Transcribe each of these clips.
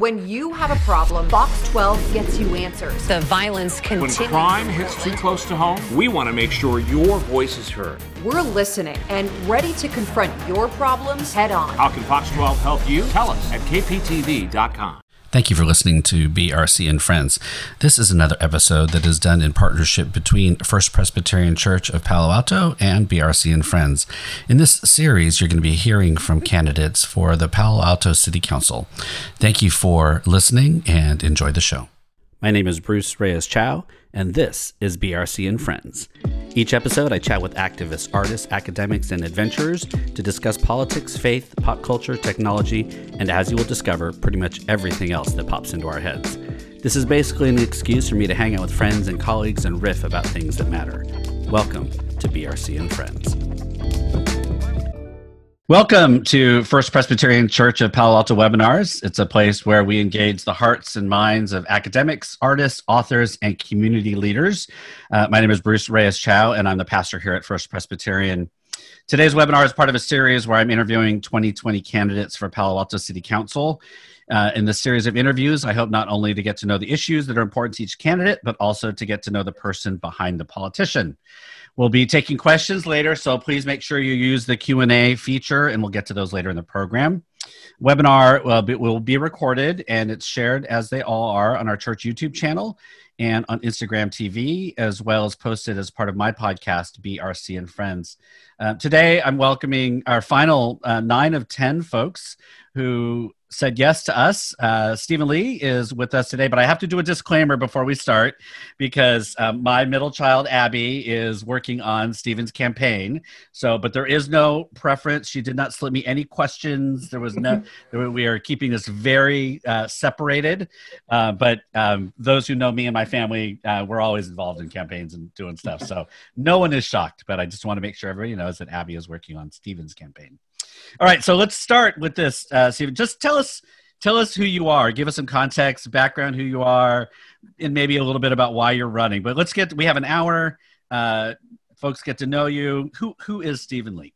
When you have a problem, Fox 12 gets you answers. The violence continues. When crime hits too close to home, we want to make sure your voice is heard. We're listening and ready to confront your problems head on. How can Fox 12 help you? Tell us at kptv.com. Thank you for listening to BRC and Friends. This is another episode that is done in partnership between First Presbyterian Church of Palo Alto and BRC and Friends. In this series, you're going to be hearing from candidates for the Palo Alto City Council. Thank you for listening and enjoy the show. My name is Bruce Reyes Chow, and this is BRC and Friends. Each episode, I chat with activists, artists, academics, and adventurers to discuss politics, faith, pop culture, technology, and as you will discover, pretty much everything else that pops into our heads. This is basically an excuse for me to hang out with friends and colleagues and riff about things that matter. Welcome to BRC and Friends. Welcome to First Presbyterian Church of Palo Alto Webinars. It's a place where we engage the hearts and minds of academics, artists, authors, and community leaders. Uh, my name is Bruce Reyes Chow, and I'm the pastor here at First Presbyterian. Today's webinar is part of a series where I'm interviewing 2020 candidates for Palo Alto City Council. Uh, in this series of interviews, I hope not only to get to know the issues that are important to each candidate, but also to get to know the person behind the politician. We'll be taking questions later, so please make sure you use the Q&A feature, and we'll get to those later in the program. Webinar will be, will be recorded, and it's shared, as they all are, on our church YouTube channel and on Instagram TV, as well as posted as part of my podcast, BRC and Friends. Uh, today, I'm welcoming our final uh, nine of 10 folks who said yes to us. Uh, Stephen Lee is with us today, but I have to do a disclaimer before we start because um, my middle child, Abby, is working on Stephen's campaign. So, but there is no preference. She did not slip me any questions. There was no, we are keeping this very uh, separated. Uh, but um, those who know me and my family, uh, we're always involved in campaigns and doing stuff. So no one is shocked, but I just want to make sure everybody knows that Abby is working on Stephen's campaign. All right, so let's start with this, uh, Stephen. Just tell us, tell us who you are. Give us some context, background, who you are, and maybe a little bit about why you're running. But let's get. We have an hour. Uh, folks get to know you. Who who is Stephen Lee?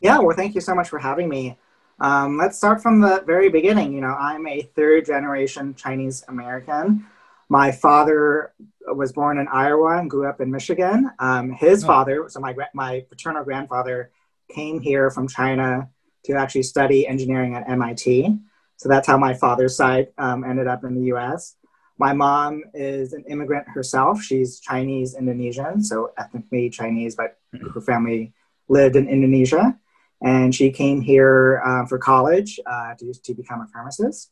Yeah, well, thank you so much for having me. Um, let's start from the very beginning. You know, I'm a third generation Chinese American. My father was born in Iowa and grew up in Michigan. Um, his Oh. father, so my my paternal grandfather, came here from China to actually study engineering at MIT. So that's how my father's side um, ended up in the U.S. My mom is an immigrant herself. She's Chinese Indonesian, so ethnically Chinese, but her family lived in Indonesia. And she came here uh, for college uh, to, to become a pharmacist.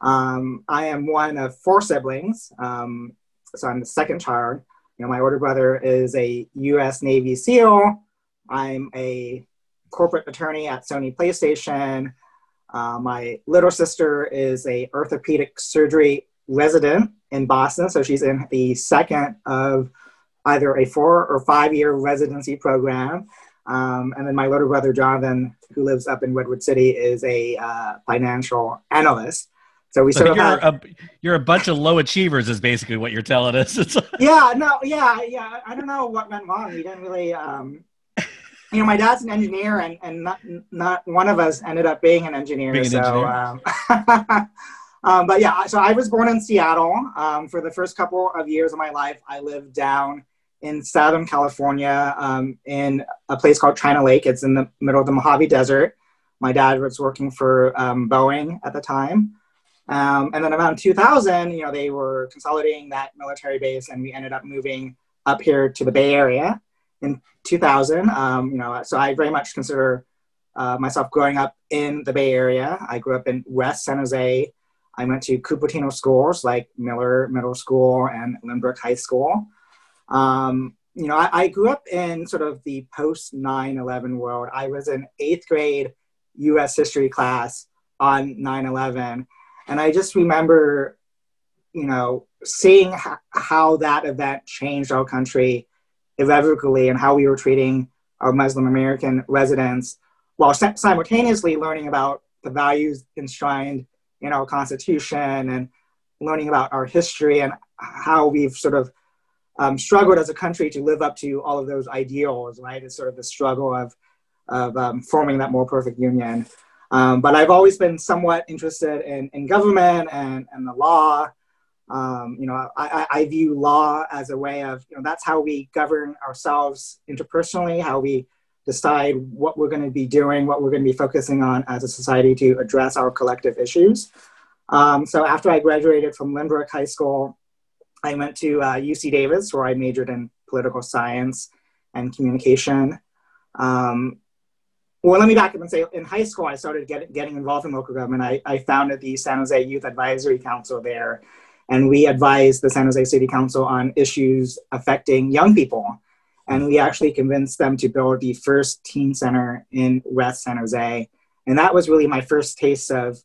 Um, I am one of four siblings, um, so I'm the second child. You know, my older brother is a U.S. Navy SEAL. I'm a corporate attorney at Sony PlayStation. Uh, my little sister is a orthopedic surgery resident in Boston, so she's in the second of either a four or five year residency program. Um, and then my little brother Jonathan, who lives up in Redwood City, is a uh, financial analyst. So we So sort of you're have, a you're a bunch of low achievers, is basically what you're telling us. Yeah, no, yeah, yeah. I don't know what went wrong. We didn't really, um, you know, my dad's an engineer, and and not not one of us ended up being an engineer. Being an so, engineer. Um, um, but yeah, so I was born in Seattle. Um, for the first couple of years of my life, I lived down in Southern California, um, in a place called China Lake. It's in the middle of the Mojave Desert. My dad was working for um, Boeing at the time. Um, and then around 2000, you know, they were consolidating that military base, and we ended up moving up here to the Bay Area in 2000. Um, you know, so I very much consider uh, myself growing up in the Bay Area. I grew up in West San Jose. I went to Cupertino schools like Miller Middle School and Lynbrook High School. Um, you know, I, I grew up in sort of the post 9 11 world. I was in eighth grade US history class on 9 11. And I just remember, you know, seeing how that event changed our country irrevocably and how we were treating our Muslim American residents while simultaneously learning about the values enshrined in our Constitution and learning about our history and how we've sort of um, struggled as a country to live up to all of those ideals, right? It's sort of the struggle of, of um, forming that more perfect union. Um, but I've always been somewhat interested in, in government and, and the law. Um, you know, I, I, view law as a way of, you know, that's how we govern ourselves interpersonally, how we decide what we're going to be doing, what we're going to be focusing on as a society to address our collective issues. Um, so after I graduated from Lynbrook High School, I went to uh, UC Davis, where I majored in political science and communication. Um, well, let me back up and say in high school, I started get, getting involved in local government. I, I founded the San Jose Youth Advisory Council there, and we advised the San Jose City Council on issues affecting young people. And we actually convinced them to build the first teen center in West San Jose. And that was really my first taste of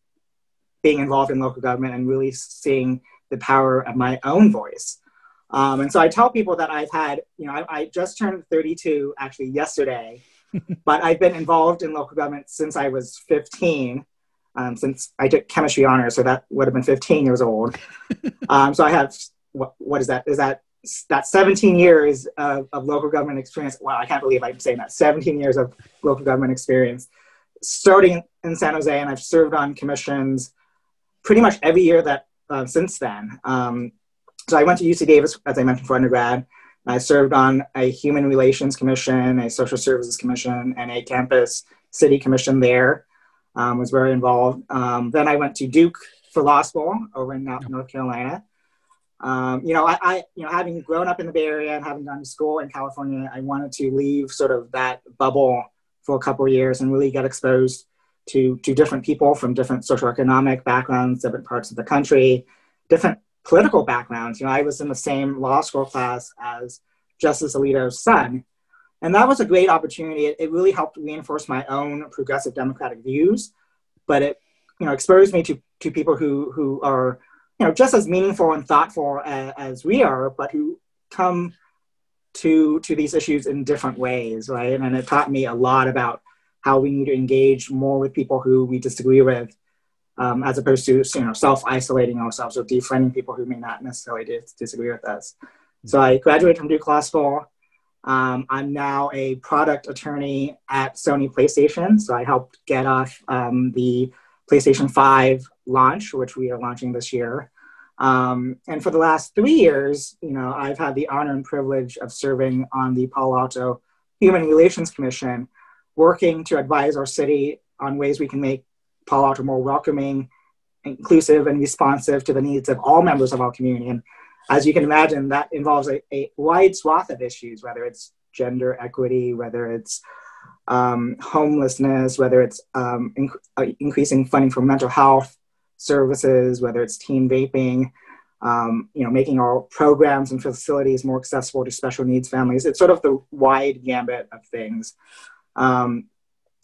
being involved in local government and really seeing the power of my own voice. Um, and so I tell people that I've had, you know, I, I just turned 32 actually yesterday but I've been involved in local government since I was 15. Um, since I took chemistry honors, so that would have been 15 years old. um, so I have what, what is that? Is that that 17 years of, of local government experience? Wow, I can't believe I'm saying that. 17 years of local government experience, starting in San Jose, and I've served on commissions pretty much every year that uh, since then. Um, so I went to UC Davis, as I mentioned, for undergrad. I served on a Human Relations Commission, a Social Services Commission, and a campus city commission there. Um, was very involved. Um, then I went to Duke for law school over in North Carolina. Um, you know, I, I, you know, having grown up in the Bay Area and having gone to school in California, I wanted to leave sort of that bubble for a couple of years and really get exposed to to different people from different socioeconomic backgrounds, different parts of the country, different political backgrounds. You know, I was in the same law school class as Justice Alito's son. And that was a great opportunity. It, it really helped reinforce my own progressive democratic views, but it, you know, exposed me to, to people who, who are, you know, just as meaningful and thoughtful as, as we are, but who come to, to these issues in different ways, right? And it taught me a lot about how we need to engage more with people who we disagree with um, as opposed to you know self-isolating ourselves or defriending people who may not necessarily dis- disagree with us. So I graduated from Duke Law School. Um, I'm now a product attorney at Sony PlayStation. So I helped get off um, the PlayStation 5 launch, which we are launching this year. Um, and for the last three years, you know, I've had the honor and privilege of serving on the Palo Alto Human Relations Commission, working to advise our city on ways we can make Palo Alto more welcoming, inclusive, and responsive to the needs of all members of our community. And as you can imagine, that involves a, a wide swath of issues, whether it's gender equity, whether it's um, homelessness, whether it's um, uh, increasing funding for mental health services, whether it's teen vaping, um, you know, making our programs and facilities more accessible to special needs families. It's sort of the wide gambit of things. Um,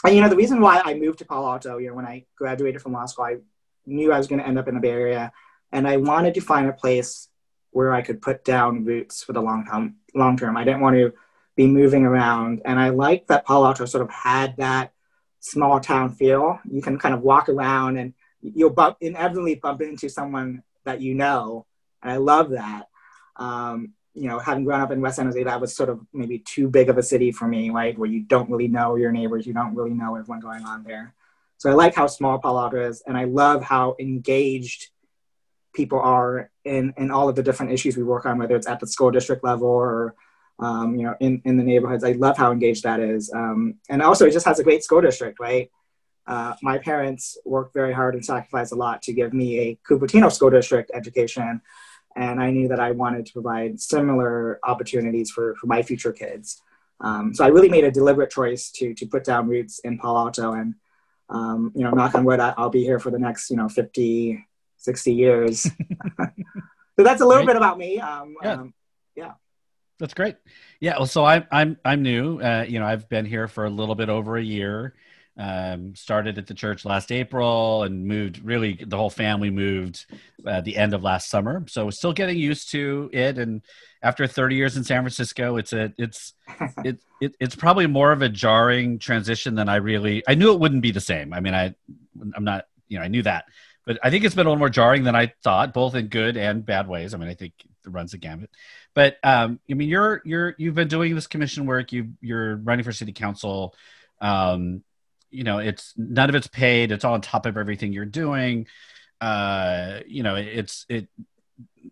and you know, the reason why I moved to Palo Alto, you know, when I graduated from law school, I knew I was going to end up in the Bay Area, and I wanted to find a place where I could put down roots for the long term. Long term, I didn't want to be moving around, and I liked that Palo Alto sort of had that small town feel. You can kind of walk around, and you'll bump, inevitably bump into someone that you know, and I love that. Um, you know, having grown up in West San Jose, that was sort of maybe too big of a city for me, right? Where you don't really know your neighbors, you don't really know everyone going on there. So I like how small Palo Alto is, and I love how engaged people are in, in all of the different issues we work on, whether it's at the school district level or um, you know in, in the neighborhoods. I love how engaged that is, um, and also it just has a great school district, right? Uh, my parents worked very hard and sacrificed a lot to give me a Cupertino school district education and I knew that I wanted to provide similar opportunities for, for my future kids. Um, so I really made a deliberate choice to to put down roots in Palo Alto, and um, you know, knock on wood, I'll be here for the next you know 50, 60 years. so that's a little bit about me. Um, yeah. Um, yeah. That's great. Yeah. Well, so I'm I'm I'm new. Uh, you know, I've been here for a little bit over a year. Um, started at the church last April and moved. Really, the whole family moved at the end of last summer. So still getting used to it. And after 30 years in San Francisco, it's a it's it, it it's probably more of a jarring transition than I really. I knew it wouldn't be the same. I mean, I I'm not you know I knew that, but I think it's been a little more jarring than I thought, both in good and bad ways. I mean, I think it runs the gamut. But um, I mean, you're you're you've been doing this commission work. You you're running for city council. Um, you know it's none of it's paid it's all on top of everything you're doing uh you know it's it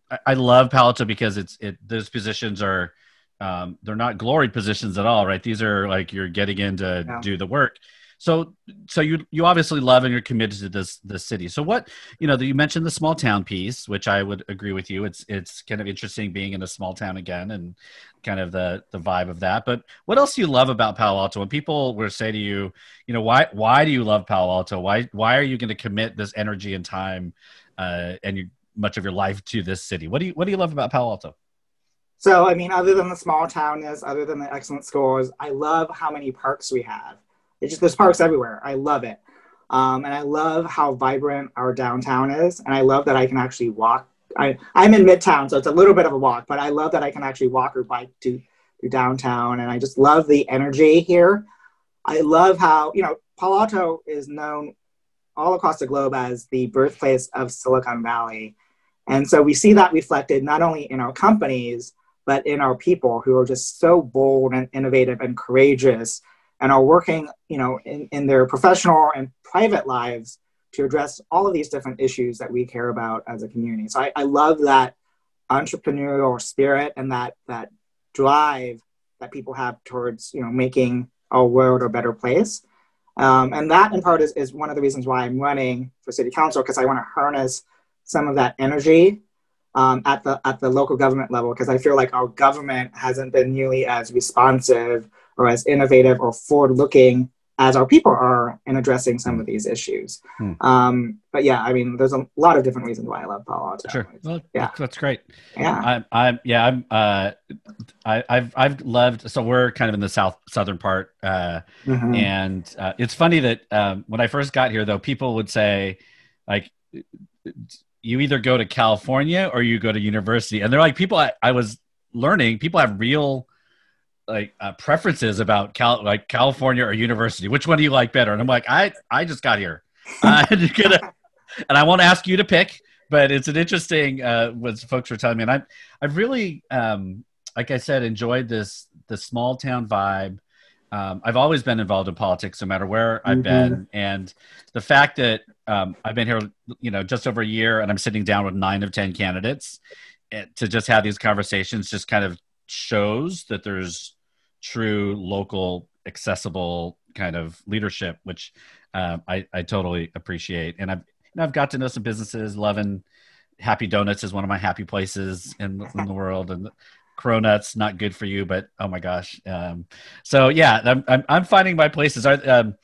I, I love Palo because it's it those positions are um they're not glory positions at all right these are like you're getting in to Yeah. do the work so so you you obviously love and you're committed to this this city. So what you know you mentioned the small town piece which i would agree with you. It's it's kind of interesting being in a small town again and kind of the the vibe of that. But what else do you love about palo alto? When people were say to you you know why why do you love palo alto? Why why are you going to commit this energy and time uh and you, much of your life to this city? What do you what do you love about palo alto? So, I mean, other than the small townness, other than the excellent scores, I love how many parks we have. It's just there's parks everywhere. I love it, um, and I love how vibrant our downtown is, and I love that I can actually walk. I I'm in Midtown, so it's a little bit of a walk, but I love that I can actually walk or bike to to downtown, and I just love the energy here. I love how you know Palo Alto is known all across the globe as the birthplace of Silicon Valley. And so we see that reflected not only in our companies, but in our people who are just so bold and innovative and courageous and are working, you know, in, in their professional and private lives to address all of these different issues that we care about as a community. So I, I love that entrepreneurial spirit and that that drive that people have towards, you know, making our world a better place. Um, and that in part is, is one of the reasons why I'm running for city council because I want to harness some of that energy um, at the at the local government level because I feel like our government hasn't been nearly as responsive or as innovative or forward looking as our people are in addressing some of these issues. Hmm. Um, but yeah, I mean, there's a lot of different reasons why I love Palo Alto. sure well, Yeah. that's, great Yeah. I'm, I'm, yeah, I'm, uh, I, I've, I've loved. So we're kind of in the south southern part, uh, Mhm. and uh, it's funny that um, when I first got here, though, people would say, like, you either go to California or you go to university, and they're like, people. I, I was learning, people have real like uh, preferences about Cal, like California or university. Which one do you like better? And I'm like, I, I just got here. I'm gonna, and I won't ask you to pick but it's an interesting uh what folks were telling me and i i've really um like i said enjoyed this the small town vibe um, I've always been involved in politics, no matter where I've Mhm. been, and the fact that um, I've been here, you know, just over a year, and I'm sitting down with nine of ten candidates eh, to just have these conversations, just kind of shows that there's true local, accessible kind of leadership, which um, I, I totally appreciate. And I've and I've got to know some businesses. Loving Happy Donuts is one of my happy places in, in the world, and Cronuts not good for you, but oh my gosh. Um, so yeah, I'm, I'm I'm finding my places. Are um,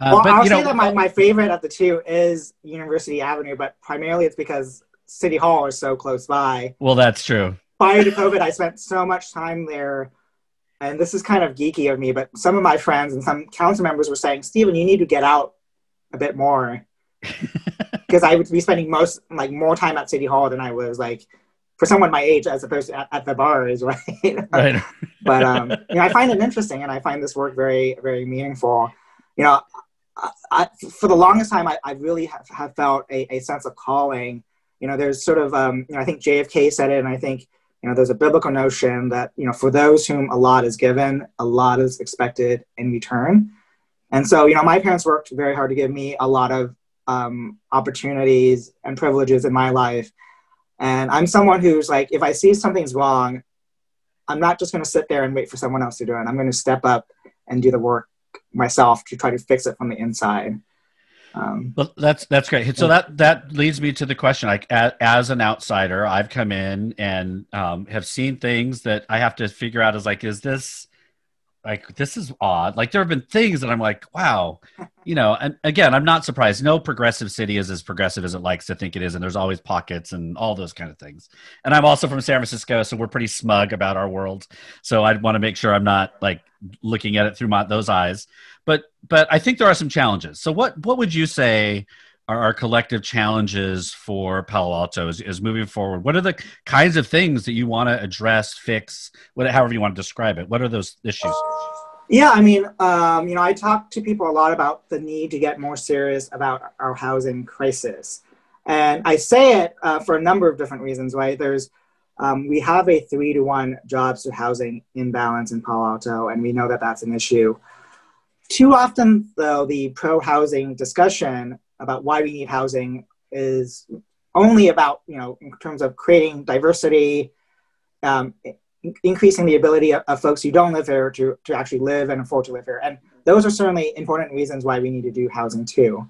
uh, well, but I'll you say that my, my favorite of the two is University Avenue, but primarily it's because City Hall is so close by. well, that's true. prior to COVID, I spent so much time there. And this is kind of geeky of me, but some of my friends and some council members were saying, Stephen, you need to get out a bit more. Because I would be spending most, like, more time at City Hall than I was, like, for someone my age, as opposed to at, at the bars, right? Right. but um, you know, I find it interesting, and I find this work very, very meaningful. You know, I, I, for the longest time, I, I really have, have felt a, a sense of calling. You know, there's sort of, um, you know, I think JFK said it, and I think, you know, there's a biblical notion that, you know, for those whom a lot is given, a lot is expected in return. And so, you know, my parents worked very hard to give me a lot of um, opportunities and privileges in my life. And I'm someone who's like, if I see something's wrong, I'm not just going to sit there and wait for someone else to do it. I'm going to step up and do the work myself to try to fix it from the inside. Um, Well, that's that's great. So that that leads me to the question. Like as, as an outsider, I've come in and um, have seen things that I have to figure out. Is like, is this like this is odd? Like there have been things that I'm like, wow, you know. And again, I'm not surprised. No progressive city is as progressive as it likes to think it is, and there's always pockets and all those kind of things. And I'm also from San Francisco, so we're pretty smug about our world. So I want to make sure I'm not like looking at it through my, those eyes but but I think there are some challenges. So what what would you say are our collective challenges for Palo Alto as, as moving forward? What are the kinds of things that you want to address, fix, whatever, however you want to describe it? What are those issues? yeah, I mean, um, you know, I talk to people a lot about the need to get more serious about our housing crisis. And I say it uh, for a number of different reasons, right? There's um, we have a three to one jobs to housing imbalance in Palo Alto, and we know that that's an issue. too often, though, the pro housing discussion about why we need housing is only about, you know, in terms of creating diversity, um, increasing the ability of, of, folks who don't live here to, to actually live and afford to live here. And those are certainly important reasons why we need to do housing too.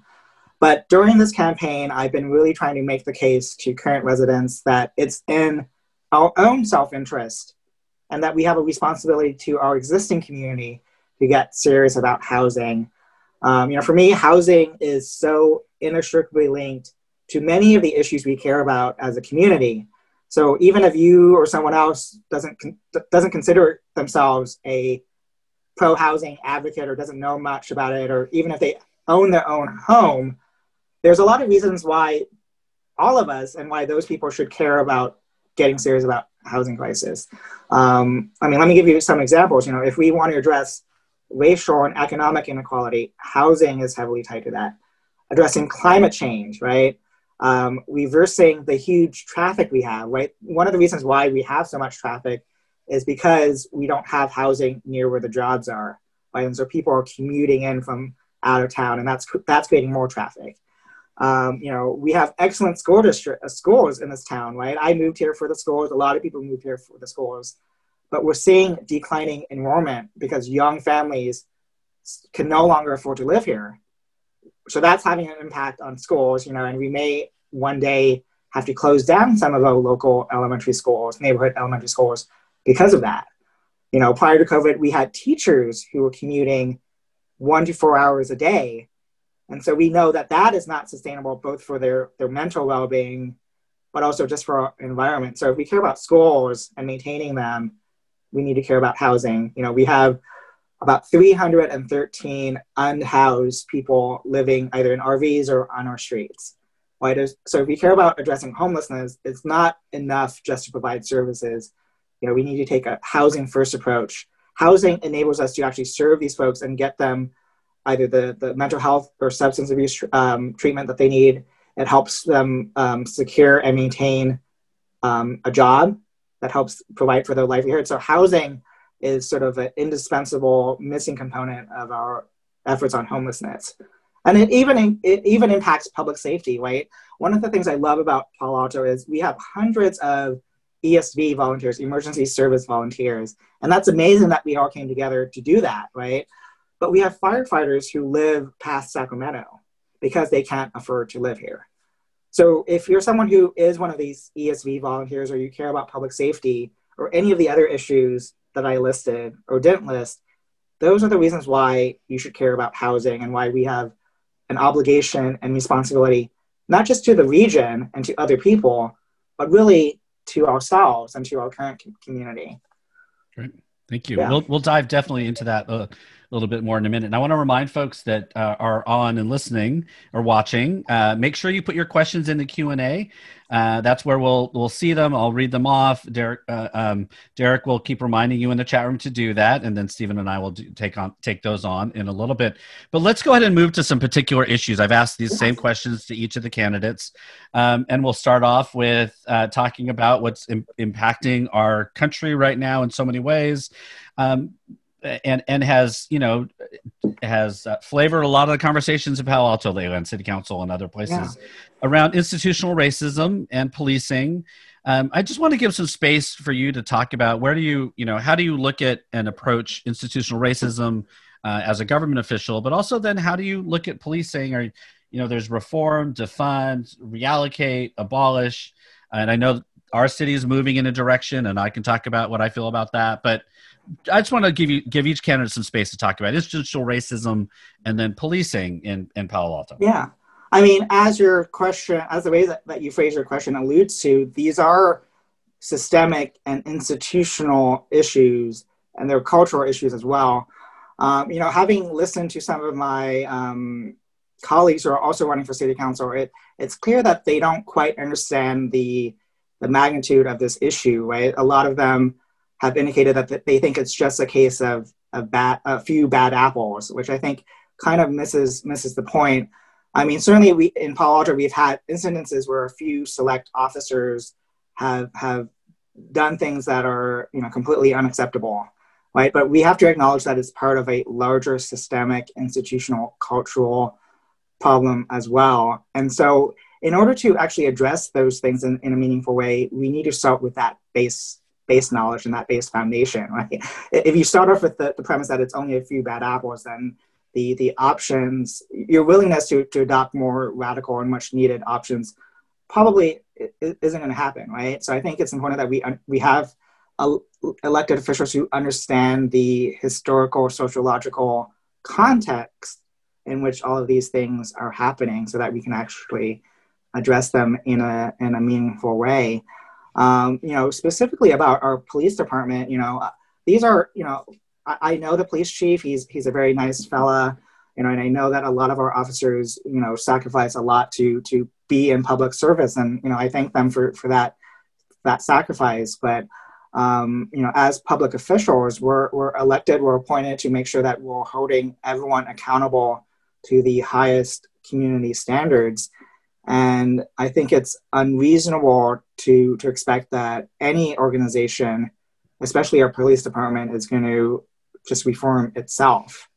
But during this campaign, I've been really trying to make the case to current residents that it's in our own self interest and that we have a responsibility to our existing community to get serious about housing. Um, you know, for me, housing is so inextricably linked to many of the issues we care about as a community. So even if you or someone else doesn't doesn't consider themselves a pro housing advocate or doesn't know much about it, or even if they own their own home, there's a lot of reasons why all of us and why those people should care about getting serious about housing crisis. Um, I mean, let me give you some examples. You know, if we want to address racial and economic inequality, housing is heavily tied to that. Addressing climate change, right? Um, reversing the huge traffic we have, right? One of the reasons why we have so much traffic is because we don't have housing near where the jobs are, right? And so people are commuting in from out of town, and that's that's creating more traffic. Um, you know, we have excellent school district uh, schools in this town, right? I moved here for the schools. A lot of people moved here for the schools, but we're seeing declining enrollment because young families can no longer afford to live here. So that's having an impact on schools, you know, and we may one day have to close down some of our local elementary schools, neighborhood elementary schools, because of that. You know, prior to COVID, we had teachers who were commuting one to four hours a day and so we know that that is not sustainable both for their, their mental well-being, but also just for our environment. So if we care about schools and maintaining them, we need to care about housing. You know, we have about 313 unhoused people living either in RVs or on our streets. Right? So if we care about addressing homelessness, it's not enough just to provide services. You know, we need to take a housing first approach. Housing enables us to actually serve these folks and get them either the, the mental health or substance abuse um, treatment that they need. It helps them um, secure and maintain um, a job that helps provide for their livelihood. So housing is sort of an indispensable missing component of our efforts on homelessness. And it even it even impacts public safety, right? One of the things I love about Palo Alto is we have hundreds of ESV volunteers, emergency service volunteers, and that's amazing that we all came together to do that, right? But we have firefighters who live past Sacramento because they can't afford to live here. So if you're someone who is one of these ESV volunteers or you care about public safety or any of the other issues that I listed or didn't list, those are the reasons why you should care about housing and why we have an obligation and responsibility, not just to the region and to other people, but really to ourselves and to our current community. Great. Thank you. Yeah. We'll, we'll dive definitely into that uh, a little bit more in a minute. And I want to remind folks that uh, are on and listening or watching, uh, make sure you put your questions in the Q and A. Uh, that's where we'll we'll see them. I'll read them off. Derek uh, um, Derek will keep reminding you in the chat room to do that, and then Stephen and I will do, take on take those on in a little bit. But let's go ahead and move to some particular issues. I've asked these same questions to each of the candidates, um, and we'll start off with uh, talking about what's Im- impacting our country right now in so many ways. Um, and and has you know has uh, flavored a lot of the conversations of Palo Alto lately on City Council and other places yeah. around institutional racism and policing. Um, I just want to give some space for you to talk about where do you you know how do you look at and approach institutional racism uh, as a government official, but also then how do you look at policing? Or you know there's reform, defund, reallocate, abolish, and I know our city is moving in a direction, and I can talk about what I feel about that, but I just want to give you give each candidate some space to talk about institutional racism and then policing in, in Palo Alto. Yeah. I mean, as your question, as the way that, that you phrase your question alludes to, these are systemic and institutional issues, and they're cultural issues as well. Um, you know, having listened to some of my um, colleagues who are also running for city council, it, it's clear that they don't quite understand the the magnitude of this issue. Right, a lot of them have indicated that they think it's just a case of a bad, a few bad apples, which I think kind of misses misses the point. I mean, certainly we in Palo Alto we've had incidences where a few select officers have have done things that are you know completely unacceptable. right? But we have to acknowledge that it's part of a larger systemic, institutional, cultural problem as well. And so, in order to actually address those things in, in a meaningful way, we need to start with that base base knowledge and that base foundation, right? If you start off with the, the premise that it's only a few bad apples, then the the options, your willingness to, to adopt more radical and much needed options probably isn't going to happen, right? So I think it's important that we we have elected officials who understand the historical, sociological context in which all of these things are happening, so that we can actually address them in a in a meaningful way. Um, you know, specifically about our police department, you know, these are you know I, I know the police chief. He's he's a very nice fella. You know, and I know that a lot of our officers, you know, sacrifice a lot to to be in public service, and you know, I thank them for for that that sacrifice. But um, you know, as public officials, we're we're elected, we're appointed to make sure that we're holding everyone accountable to the highest community standards. And I think it's unreasonable to to expect that any organization, especially our police department, is going to just reform itself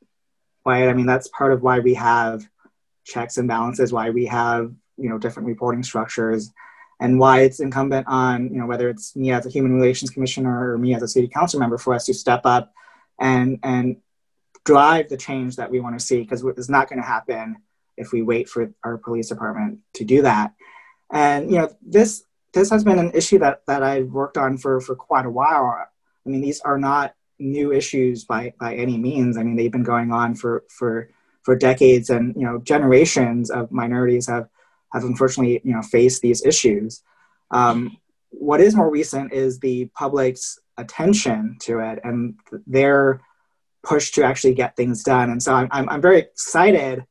right? I mean that's part of why we have checks and balances why we have you know different reporting structures and why it's incumbent on you know whether it's me as a human relations commissioner or me as a city council member for us to step up and and drive the change that we want to see because it's not going to happen if we wait for our police department to do that and you know this this has been an issue that that i've worked on for for quite a while i mean these are not new issues by by any means. I mean, they've been going on for for for decades, and you know, generations of minorities have have unfortunately you know faced these issues. Um, what is more recent is the public's attention to it and their push to actually get things done. And so I'm, I'm, I'm very excited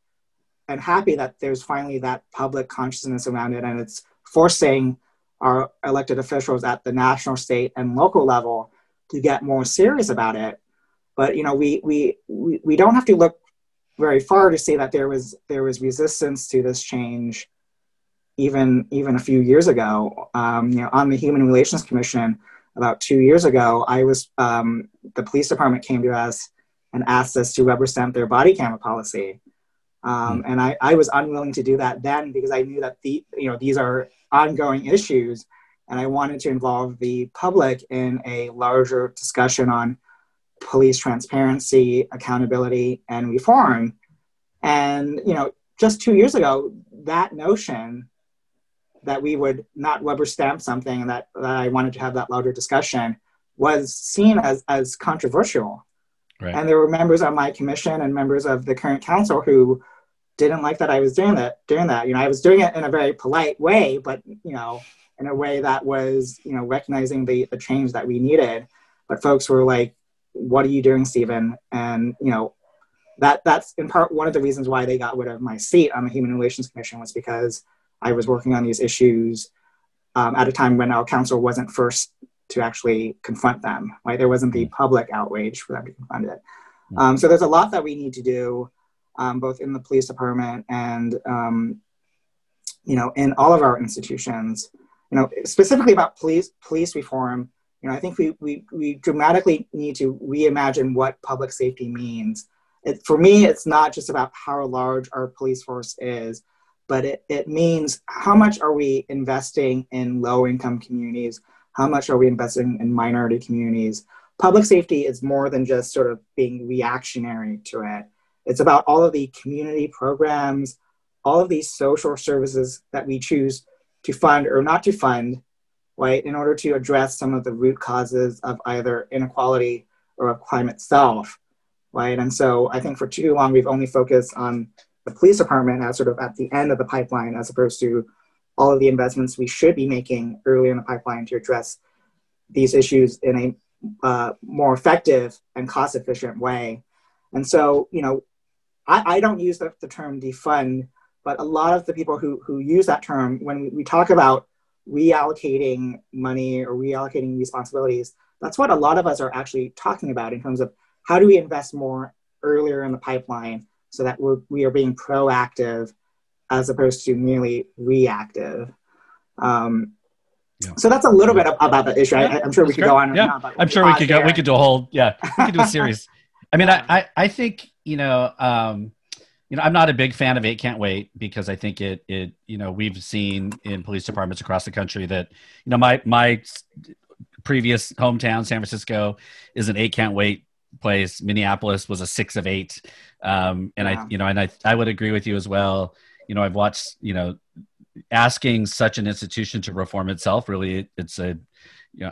and happy that there's finally that public consciousness around it, and it's forcing our elected officials at the national, state, and local level to get more serious about it. But you know, we we we, we don't have to look very far to see that there was there was resistance to this change even even a few years ago. Um, you know, on the Human Relations Commission about two years ago, I was um, the police department came to us and asked us to rubber stamp their body camera policy. Um, mm. And I, I was unwilling to do that then because I knew that the you know these are ongoing issues and I wanted to involve the public in a larger discussion on police transparency, accountability, and reform. And you know, just two years ago, that notion that we would not rubber stamp something and that, that I wanted to have that larger discussion was seen as, as controversial. Right. And there were members of my commission and members of the current council who didn't like that I was doing that. Doing that, you know, I was doing it in a very polite way, but you know, in a way that was, you know, recognizing the, the change that we needed. But folks were like, what are you doing, Stephen? And, you know, that that's in part one of the reasons why they got rid of my seat on the Human Relations Commission was because I was working on these issues um, at a time when our council wasn't first to actually confront them. Right, there wasn't the public outrage for them to confront it. Um, so there's a lot that we need to do, um, both in the police department and um, you know in all of our institutions you know, specifically about police police reform, you know, I think we, we, we dramatically need to reimagine what public safety means. It, for me, it's not just about how large our police force is, but it, it means how much are we investing in low income communities? How much are we investing in minority communities? Public safety is more than just sort of being reactionary to it. It's about all of the community programs, all of these social services that we choose to fund or not to fund, right, in order to address some of the root causes of either inequality or of crime itself, right? And so I think for too long we've only focused on the police department as sort of at the end of the pipeline as opposed to all of the investments we should be making early in the pipeline to address these issues in a uh, more effective and cost efficient way. And so, you know, I, I don't use the, the term defund but a lot of the people who, who use that term, when we talk about reallocating money or reallocating responsibilities, that's what a lot of us are actually talking about in terms of how do we invest more earlier in the pipeline so that we're, we are being proactive as opposed to merely reactive. Um, Yeah. So that's a little bit about the issue. I, am sure we could go on. Yeah, I'm sure we could go. We could do a whole. Yeah, we could do a series. I mean, I, I, I think you know, um, you know, I'm not a big fan of Eight Can't Wait because I think it, it, you know, we've seen in police departments across the country that, you know, my my previous hometown, San Francisco, is an Eight Can't Wait place. Minneapolis was a six of eight, um, and yeah. I, you know, and I, I would agree with you as well. You know, I've watched, you know, asking such an institution to reform itself really it's a you know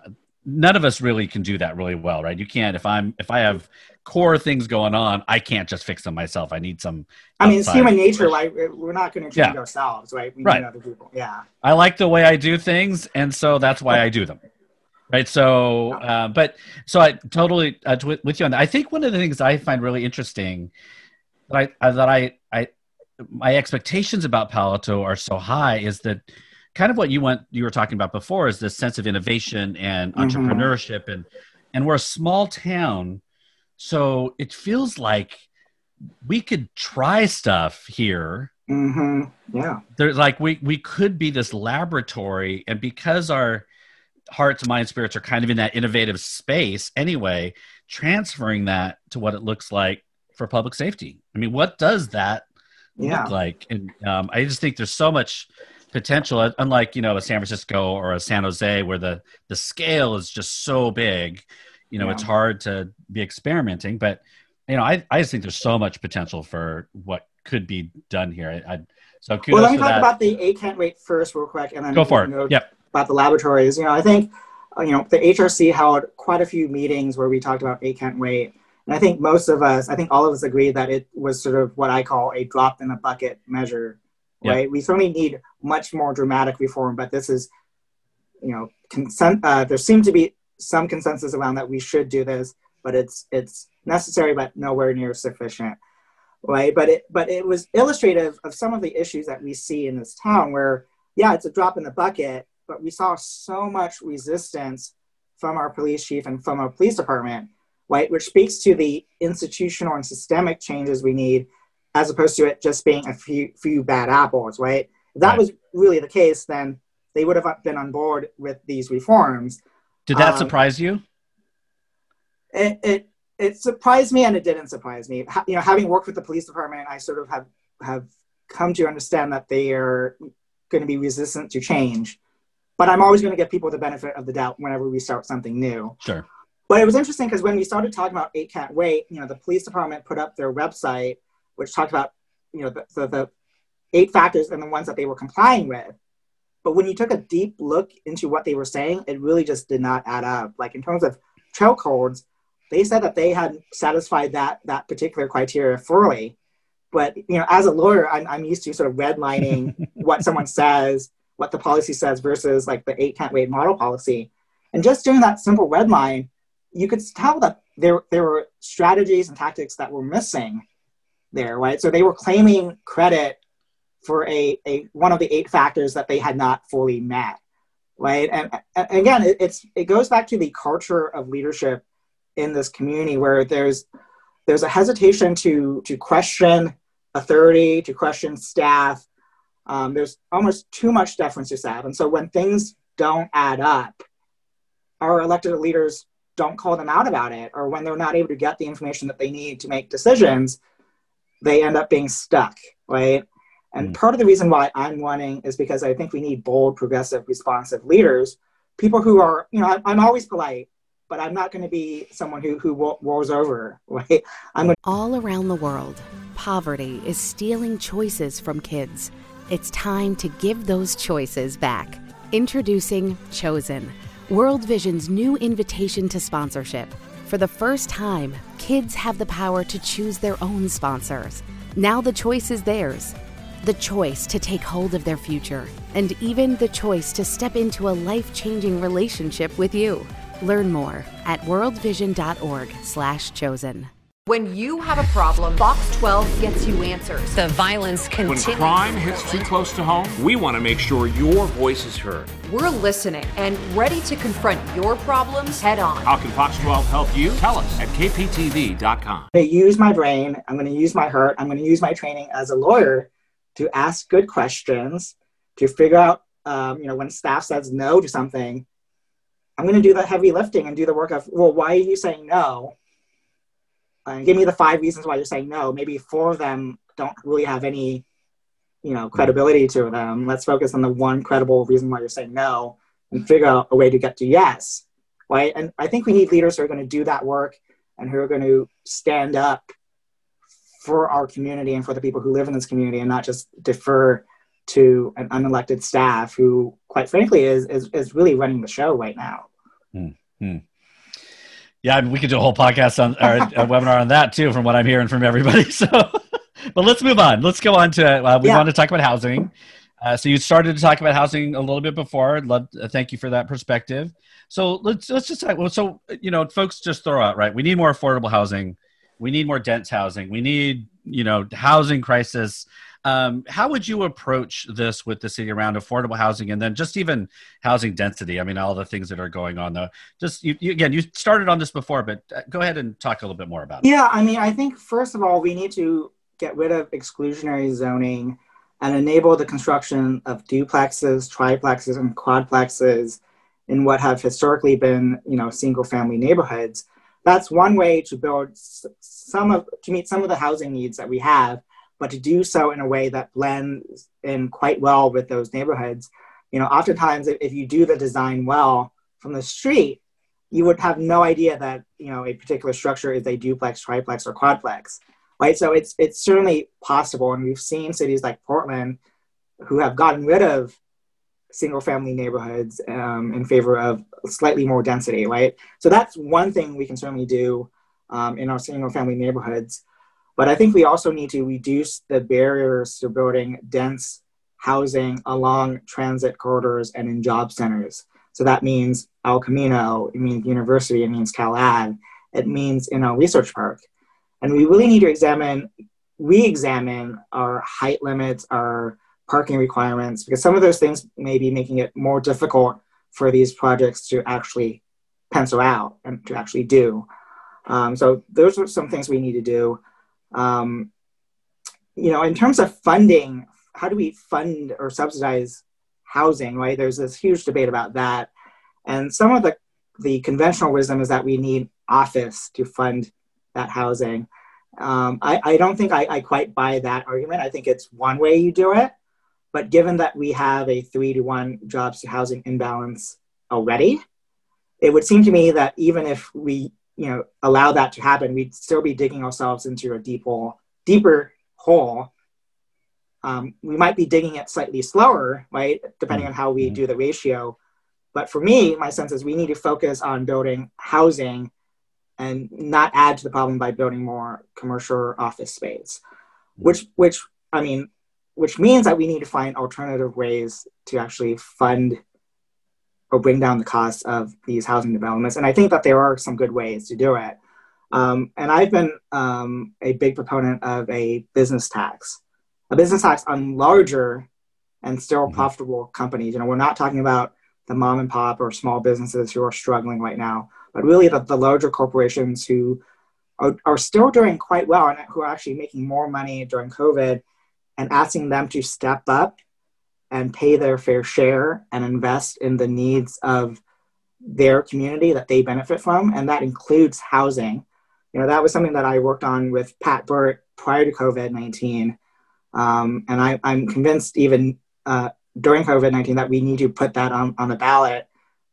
none of us really can do that really well right? You can't if i'm if i have core things going on i can't just fix them myself. I need some i mean it's human nature like we're not going to change yeah. ourselves right? We right. other people yeah. I like the way i do things and so that's why i do them right? So uh, but so i totally uh, with you on that. I think one of the things i find really interesting that i uh, that i i my expectations about Palo Alto are so high is that kind of what you went you were talking about before is this sense of innovation and mm-hmm. entrepreneurship and and we're a small town so it feels like we could try stuff here mm-hmm. yeah there's like we we could be this laboratory and because our hearts mind spirits are kind of in that innovative space anyway transferring that to what it looks like for public safety i mean what does that yeah. look like. And um, I just think there's so much potential, unlike you know a San Francisco or a San Jose, where the the scale is just so big. You know, yeah. it's hard to be experimenting, but you know, I I just think there's so much potential for what could be done here. I, I so kudos well, let me talk that. about the Can't Wait first, real quick, and then go for it. yep. About the laboratories, you know, I think uh, you know the HRC held quite a few meetings where we talked about Can't Wait and I think most of us, I think all of us agree that it was sort of what I call a drop in the bucket measure, right? We certainly need much more dramatic reform, but this is, you know. Uh, there seemed to be some consensus around that we should do this, but it's it's necessary, but nowhere near sufficient, right? But it but it was illustrative of some of the issues that we see in this town, where yeah, it's a drop in the bucket, but we saw so much resistance from our police chief and from our police department right, which speaks to the institutional and systemic changes we need, as opposed to it just being a few few bad apples, right? If that right. was really the case, then they would have been on board with these reforms. Did that um, surprise you? It, it it surprised me and it didn't surprise me. you know, having worked with the police department, I sort of have have come to understand that they are going to be resistant to change. But I'm always going to give people the benefit of the doubt whenever we start something new. Sure. But it was interesting because when we started talking about Eight Can't Wait, you know, the police department put up their website, which talked about, you know, the, the, the eight factors and the ones that they were complying with. But when you took a deep look into what they were saying, it really just did not add up. Like in terms of trail codes, they said that they had satisfied that that particular criteria fully. But you know, as a lawyer, I'm, I'm used to sort of redlining what someone says, what the policy says versus like the eight can't wait model policy. And just doing that simple red line you could tell that there there were strategies and tactics that were missing there, right? So they were claiming credit for a, a one of the eight factors that they had not fully met, right? And, and again, it, it's it goes back to the culture of leadership in this community where there's there's a hesitation to to question authority, to question staff. Um, there's almost too much deference to staff, and so when things don't add up, our elected leaders don't call them out about it or when they're not able to get the information that they need to make decisions they end up being stuck right and mm. part of the reason why i'm running is because i think we need bold progressive responsive leaders people who are you know I, i'm always polite but i'm not going to be someone who who rolls over right i'm going all around the world poverty is stealing choices from kids it's time to give those choices back introducing chosen World Vision's new invitation to sponsorship. For the first time, kids have the power to choose their own sponsors. Now the choice is theirs. The choice to take hold of their future, and even the choice to step into a life-changing relationship with you. Learn more at worldvision.org/chosen. When you have a problem, Fox 12 gets you answers. The violence continues. When crime hits too close to home, we want to make sure your voice is heard. We're listening and ready to confront your problems head on. How can Fox 12 help you? Tell us at kptv.com. I'm going use my brain. I'm going to use my heart. I'm going to use my training as a lawyer to ask good questions, to figure out um, you know, when staff says no to something, I'm going to do the heavy lifting and do the work of, well, why are you saying no? And uh, give me the five reasons why you're saying no. Maybe four of them don't really have any, you know, credibility to them. Let's focus on the one credible reason why you're saying no and figure out a way to get to yes. Right. And I think we need leaders who are going to do that work and who are going to stand up for our community and for the people who live in this community and not just defer to an unelected staff who, quite frankly, is is, is really running the show right now. Mm-hmm. Yeah, I mean, we could do a whole podcast on or a webinar on that too, from what I'm hearing from everybody. So, but let's move on. Let's go on to uh, we yeah. want to talk about housing. Uh, so you started to talk about housing a little bit before. Love, uh, thank you for that perspective. So let's let's just talk. Well, so you know, folks just throw out right. We need more affordable housing. We need more dense housing. We need you know housing crisis. Um, how would you approach this with the city around affordable housing and then just even housing density? I mean, all the things that are going on, though. Just you, you, again, you started on this before, but uh, go ahead and talk a little bit more about it. Yeah, I mean, I think first of all, we need to get rid of exclusionary zoning and enable the construction of duplexes, triplexes, and quadplexes in what have historically been, you know, single-family neighborhoods. That's one way to build some of to meet some of the housing needs that we have but to do so in a way that blends in quite well with those neighborhoods. You know, oftentimes if you do the design well from the street, you would have no idea that you know a particular structure is a duplex, triplex, or quadplex, right? So it's it's certainly possible, and we've seen cities like Portland who have gotten rid of single-family neighborhoods um, in favor of slightly more density, right? So that's one thing we can certainly do um, in our single-family neighborhoods. But I think we also need to reduce the barriers to building dense housing along transit corridors and in job centers. So that means El Camino, it means university, it means Cal Ave, it means in a research park. And we really need to examine, re-examine our height limits, our parking requirements, because some of those things may be making it more difficult for these projects to actually pencil out and to actually do. Um, so those are some things we need to do. Um, you know, in terms of funding, how do we fund or subsidize housing? Right, there's this huge debate about that, and some of the the conventional wisdom is that we need office to fund that housing. Um, I, I, don't think I, I, quite buy that argument. I think it's one way you do it, but given that we have a three to one jobs to housing imbalance already, it would seem to me that even if we you know allow that to happen, we'd still be digging ourselves into a deep hole, deeper hole. Um, we might be digging it slightly slower, right, depending on how we mm-hmm. do the ratio. But for me, my sense is we need to focus on building housing and not add to the problem by building more commercial office space, mm-hmm. which which I mean, which means that we need to find alternative ways to actually fund or bring down the cost of these housing developments. And I think that there are some good ways to do it. Um, and I've been um, a big proponent of a business tax, a business tax on larger and still mm-hmm. profitable companies. You know, we're not talking about the mom and pop or small businesses who are struggling right now, but really the, the larger corporations who are, are still doing quite well and who are actually making more money during COVID and asking them to step up and pay their fair share and invest in the needs of their community that they benefit from. And that includes housing. You know, that was something that I worked on with Pat Burt prior to COVID 19. Um, and I, am convinced even uh, during COVID 19 that we need to put that on, on the ballot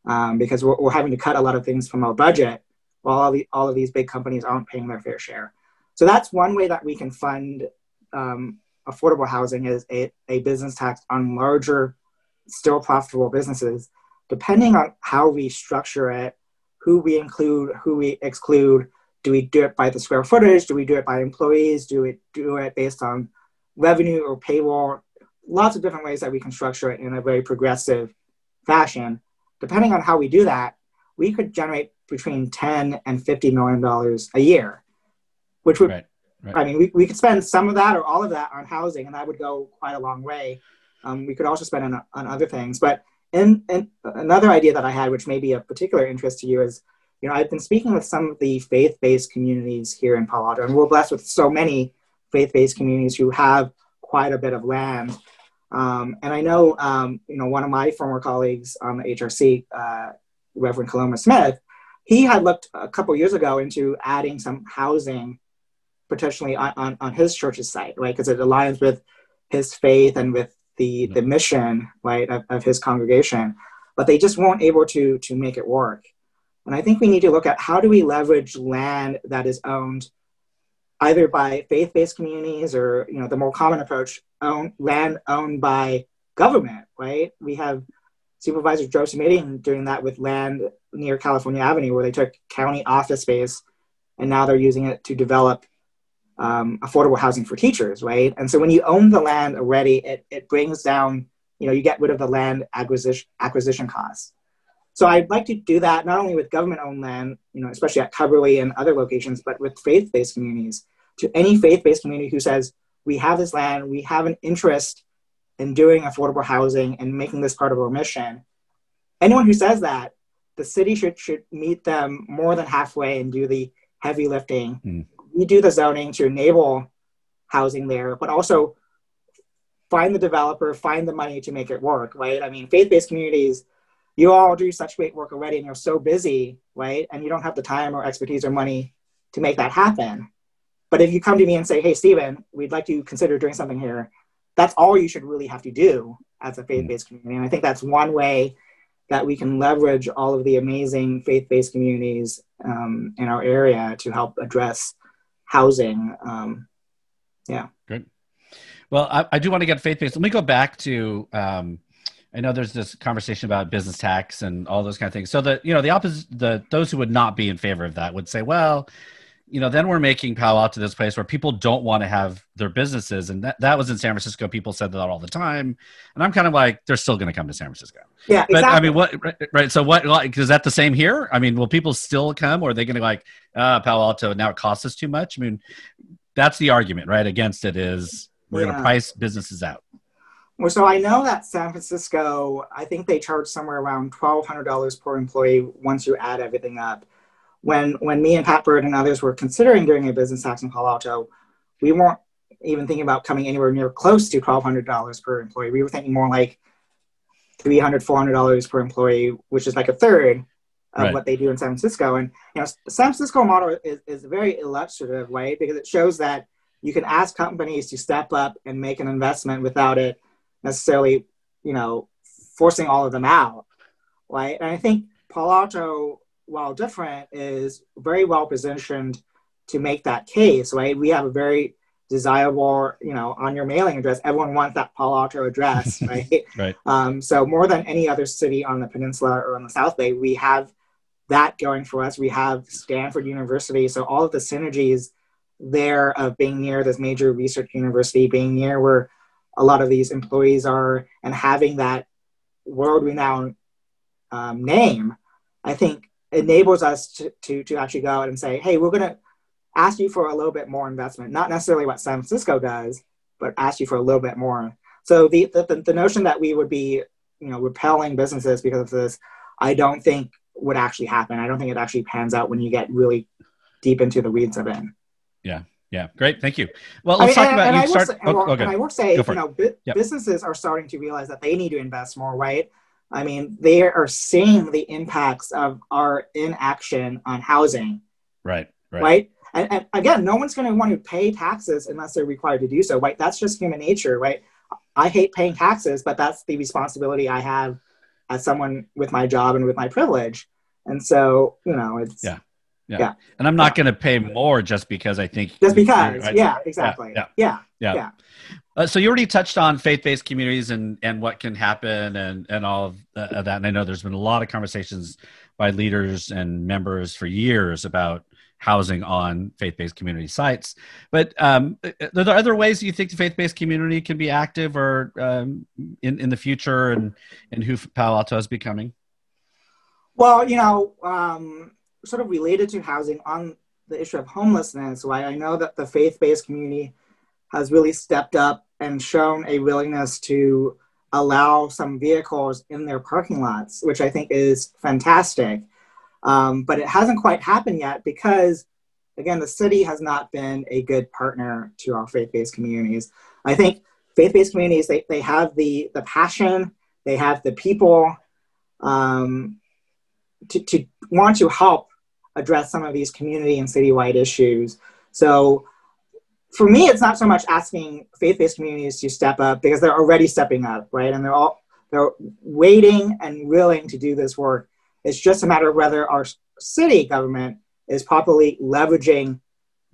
um, because we're, we're, having to cut a lot of things from our budget while all, the, all of these big companies aren't paying their fair share. So that's one way that we can fund um, affordable housing is a, a business tax on larger, still profitable businesses. Depending on how we structure it, who we include, who we exclude, do we do it by the square footage? Do we do it by employees? Do we do it based on revenue or payroll? Lots of different ways that we can structure it in a very progressive fashion. Depending on how we do that, we could generate between 10 and 50 million dollars a year, which would right. Right. I mean, we, we could spend some of that or all of that on housing, and that would go quite a long way. Um, we could also spend on, on other things. But in, another idea that I had, which may be of particular interest to you, is you know I've been speaking with some of the faith-based communities here in Palo Alto, and we're blessed with so many faith-based communities who have quite a bit of land. Um, and I know, um, you know, one of my former colleagues on the HRC, uh, Reverend Kaloma Smith, he had looked a couple years ago into adding some housing potentially on, on, on his church's site, right? Because it aligns with his faith and with the, mm-hmm. the mission, right, of, of his congregation. But they just weren't able to, to make it work. And I think we need to look at how do we leverage land that is owned either by faith-based communities or you know the more common approach, own, land owned by government, right? We have Supervisor Joe Simitian doing that with land near California Avenue, where they took county office space and now they're using it to develop um, affordable housing for teachers, right? And so when you own the land already, it, it brings down, you know, you get rid of the land acquisition acquisition costs. So I'd like to do that not only with government-owned land, you know, especially at Cubberley and other locations, but with faith-based communities. To any faith-based community who says we have this land, we have an interest in doing affordable housing and making this part of our mission. Anyone who says that, the city should should meet them more than halfway and do the heavy lifting. Mm. We do the zoning to enable housing there, but also find the developer, find the money to make it work, right? I mean, faith-based communities you all do such great work already and you're so busy, right? And you don't have the time or expertise or money to make that happen. But if you come to me and say, hey, Stephen, we'd like to consider doing something here, that's all you should really have to do as a faith based community. And I think that's one way that we can leverage all of the amazing faith based communities um, in our area to help address housing. Um, yeah. Good. Well, I, I do want to get faith based. Let me go back to um, I know there's this conversation about business tax and all those kind of things. So the you know the opposite the those who would not be in favor of that would say, well, you know, then we're making Palo Alto this place where people don't want to have their businesses, and that, that was in San Francisco. People said that all the time, and I'm kind of like, they're still going to come to San Francisco. Yeah, but exactly. I mean, what right, right? So what like is that the same here? I mean, will people still come, or are they going to like uh, Palo Alto now it costs us too much? I mean, that's the argument, right? Against it is we're yeah. going to price businesses out. Well, so I know that San Francisco, I think they charge somewhere around twelve hundred dollars per employee once you add everything up. When when me and Pat Burt and others were considering doing a business tax in Palo Alto, we weren't even thinking about coming anywhere near close to twelve hundred dollars per employee. We were thinking more like 300 400 dollars per employee, which is like a third of right. what they do in San Francisco. And you know, San Francisco model is, is a very illustrative way because it shows that you can ask companies to step up and make an investment without it necessarily, you know, forcing all of them out, right? And I think Palo Alto, while different, is very well positioned to make that case, right? We have a very desirable, you know, on your mailing address. Everyone wants that Palo Alto address, right? right. Um, so more than any other city on the peninsula or on the South Bay, we have that going for us. We have Stanford University, so all of the synergies there of being near this major research university, being near where a lot of these employees are and having that world renowned um, name, I think enables us to, to, to actually go out and say, hey, we're going to ask you for a little bit more investment, not necessarily what San Francisco does, but ask you for a little bit more. So the, the, the notion that we would be, you know, repelling businesses because of this, I don't think would actually happen. I don't think it actually pans out when you get really deep into the weeds of it. Yeah. Yeah, great. Thank you. Well, let's I mean, talk about you start. Say, oh, okay. And I will say, you know, yep. businesses are starting to realize that they need to invest more, right? I mean, they are seeing the impacts of our inaction on housing. Right. Right. Right. And, and again, no one's going to want to pay taxes unless they're required to do so, right? That's just human nature, right? I hate paying taxes, but that's the responsibility I have as someone with my job and with my privilege. And so, you know, it's yeah. Yeah. yeah. And I'm not yeah. going to pay more just because I think. Just because. I, yeah, exactly. Yeah. Yeah. Yeah. yeah. Uh, so you already touched on faith-based communities and, and what can happen and, and all of uh, that. And I know there's been a lot of conversations by leaders and members for years about housing on faith-based community sites. But um, are there other ways you think the faith-based community can be active or um, in, in the future and, and who Palo Alto is becoming? Well, you know, um, sort of related to housing on the issue of homelessness, why I know that the faith-based community has really stepped up and shown a willingness to allow some vehicles in their parking lots, which I think is fantastic. Um, but it hasn't quite happened yet because, again, the city has not been a good partner to our faith based communities. I think faith-based communities they, they have the the passion they have the people um, to, to want to help address some of these community and citywide issues. So for me it's not so much asking faith-based communities to step up because they're already stepping up right? And they're all they're waiting and willing to do this work. It's just a matter of whether our city government is properly leveraging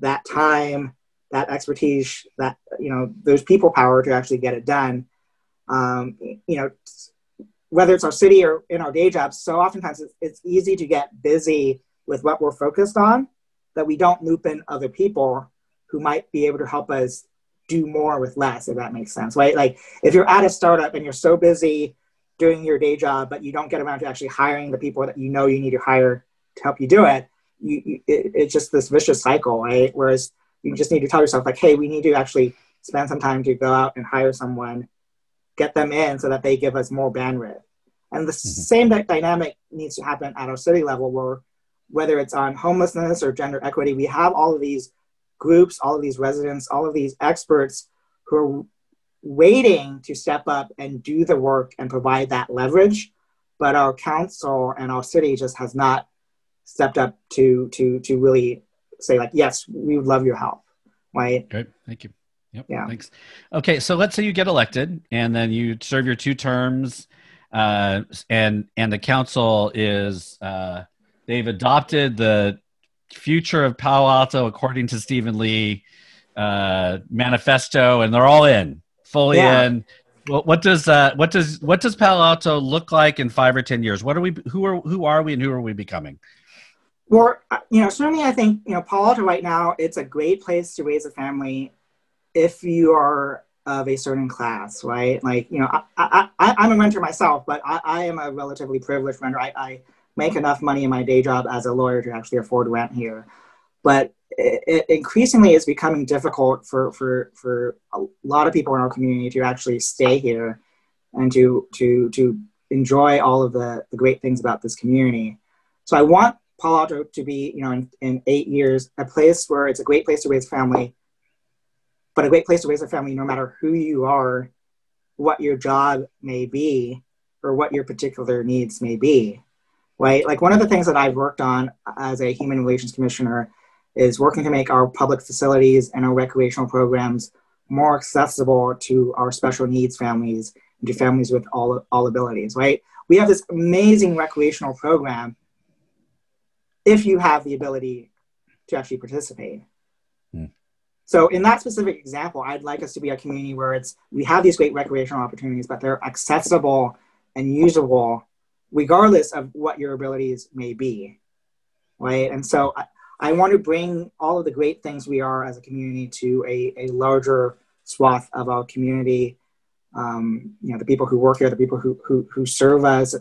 that time that expertise, that you know, those people power to actually get it done. Um, you know, whether it's our city or in our day jobs, so oftentimes it's, it's easy to get busy with what we're focused on that we don't loop in other people who might be able to help us do more with less, if that makes sense, right? Like if you're at a startup and you're so busy doing your day job, but you don't get around to actually hiring the people that you know you need to hire to help you do it, you, you it, it's just this vicious cycle, right? Whereas you just need to tell yourself like hey we need to actually spend some time to go out and hire someone get them in so that they give us more bandwidth and the mm-hmm. same dynamic needs to happen at our city level where whether it's on homelessness or gender equity we have all of these groups all of these residents all of these experts who are waiting to step up and do the work and provide that leverage but our council and our city just has not stepped up to to to really say like, yes, we would love your help, right? Great, thank you. Yep. Yeah. Thanks. Okay, so let's say you get elected, and then you serve your two terms, uh, and and the council is uh, they've adopted the future of Palo Alto according to Stephen Lee uh, manifesto, and they're all in, fully yeah. in. Well, what does uh, what does what does Palo Alto look like in five or ten years? What are we? Who are who are we, and who are we becoming? Well, uh, you know, certainly I think, you know, Palo Alto right now, it's a great place to raise a family if you are of a certain class, right? Like, you know, I, I, I, am a renter myself, but I, I am a relatively privileged renter. I, I make enough money in my day job as a lawyer to actually afford rent here. But it, it increasingly is becoming difficult for, for, for a lot of people in our community to actually stay here and to, to, to enjoy all of the, the great things about this community. So I want Palo Alto to be, you know, in, in eight years, a place where it's a great place to raise a family, but a great place to raise a family no matter who you are, what your job may be, or what your particular needs may be, right? Like one of the things that I've worked on as a human relations commissioner is working to make our public facilities and our recreational programs more accessible to our special needs families and to families with all, all abilities, right? We have this amazing recreational program if you have the ability to actually participate. Mm. So in that specific example, I'd like us to be a community where it's we have these great recreational opportunities, but they're accessible and usable regardless of what your abilities may be. Right. And so I, I want to bring all of the great things we are as a community to a, a larger swath of our community. Um, you know, the people who work here, the people who, who, who serve us,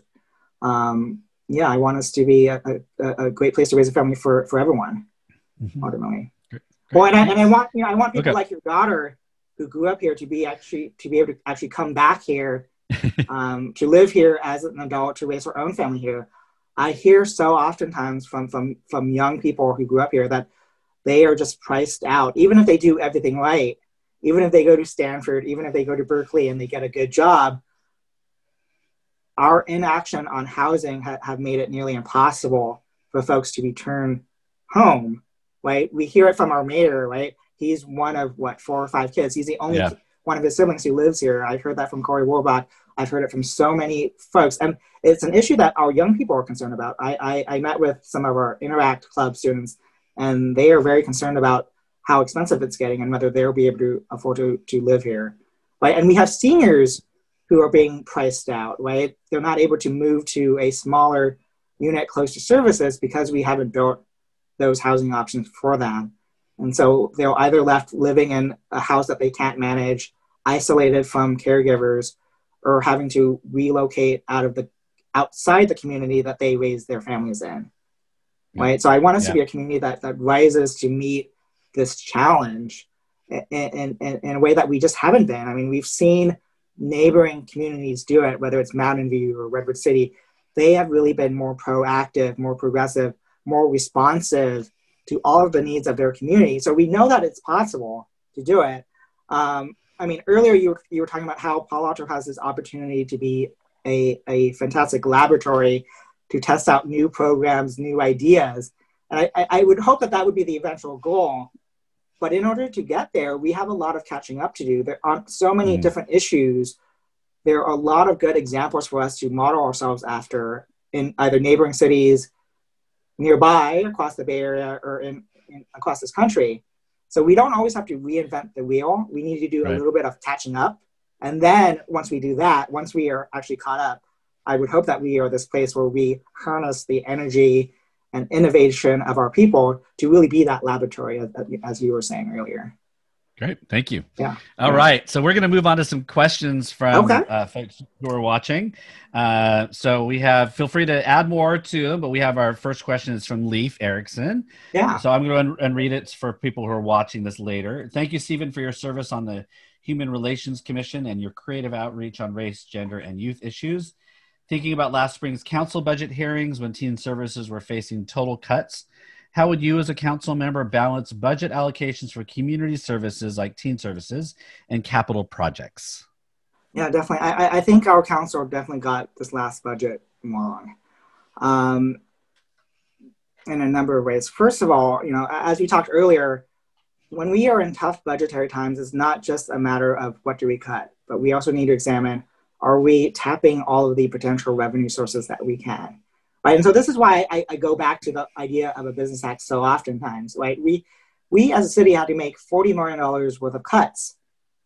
um, yeah, I want us to be a, a, a, great place to raise a family for, for everyone, mm-hmm. ultimately. Great. Well, and I, and I want you know I want people okay. like your daughter who grew up here to be actually to be able to actually come back here, um, to live here as an adult, to raise her own family here. I hear so oftentimes from from from young people who grew up here that they are just priced out, even if they do everything right, even if they go to Stanford, even if they go to Berkeley and they get a good job our inaction on housing ha- have made it nearly impossible for folks to return home. Right? We hear it from our mayor. Right? He's one of what four or five kids. He's the only yeah. one of his siblings who lives here. I've heard that from Cory Wolbach. I've heard it from so many folks, and it's an issue that our young people are concerned about. I, I, I met with some of our Interact Club students, and they are very concerned about how expensive it's getting and whether they'll be able to afford to, to live here. Right? And we have seniors who are being priced out, right? They're not able to move to a smaller unit close to services because we haven't built those housing options for them. And so they're either left living in a house that they can't manage, isolated from caregivers, or having to relocate out of the outside the community that they raise their families in. Right. So I want us yeah. to be a community that, that rises to meet this challenge in, in, in, in a way that we just haven't been. I mean, we've seen neighboring communities do it, whether it's Mountain View or Redwood City, they have really been more proactive, more progressive, more responsive to all of the needs of their community. So we know that it's possible to do it. Um, I mean, earlier you were, you were talking about how Palo Alto has this opportunity to be a, a fantastic laboratory to test out new programs, new ideas. And I, I would hope that that would be the eventual goal. But in order to get there, we have a lot of catching up to do. There are so many mm. different issues. There are a lot of good examples for us to model ourselves after in either neighboring cities nearby across the Bay Area or in, in across this country. So we don't always have to reinvent the wheel. We need to do right. a little bit of catching up. And then once we do that, once we are actually caught up, I would hope that we are this place where we harness the energy and innovation of our people to really be that laboratory, as, as you were saying earlier. Great, thank you. Yeah. All yeah. right, so we're going to move on to some questions from okay. uh, folks who are watching. Uh, so we have, feel free to add more to them, but we have our first question is from Leif Erickson. Yeah. So I'm going to and read it for people who are watching this later. Thank you, Stephen, for your service on the Human Relations Commission and your creative outreach on race, gender, and youth issues. Thinking about last spring's council budget hearings when teen services were facing total cuts, how would you as a council member balance budget allocations for community services like teen services and capital projects? Yeah, definitely. I, I think our council definitely got this last budget wrong um, in a number of ways. First of all, you know, as we talked earlier, when we are in tough budgetary times, it's not just a matter of what do we cut, but we also need to examine are we tapping all of the potential revenue sources that we can? Right. And so this is why I, I go back to the idea of a business act so oftentimes, right? We we as a city had to make $40 million worth of cuts.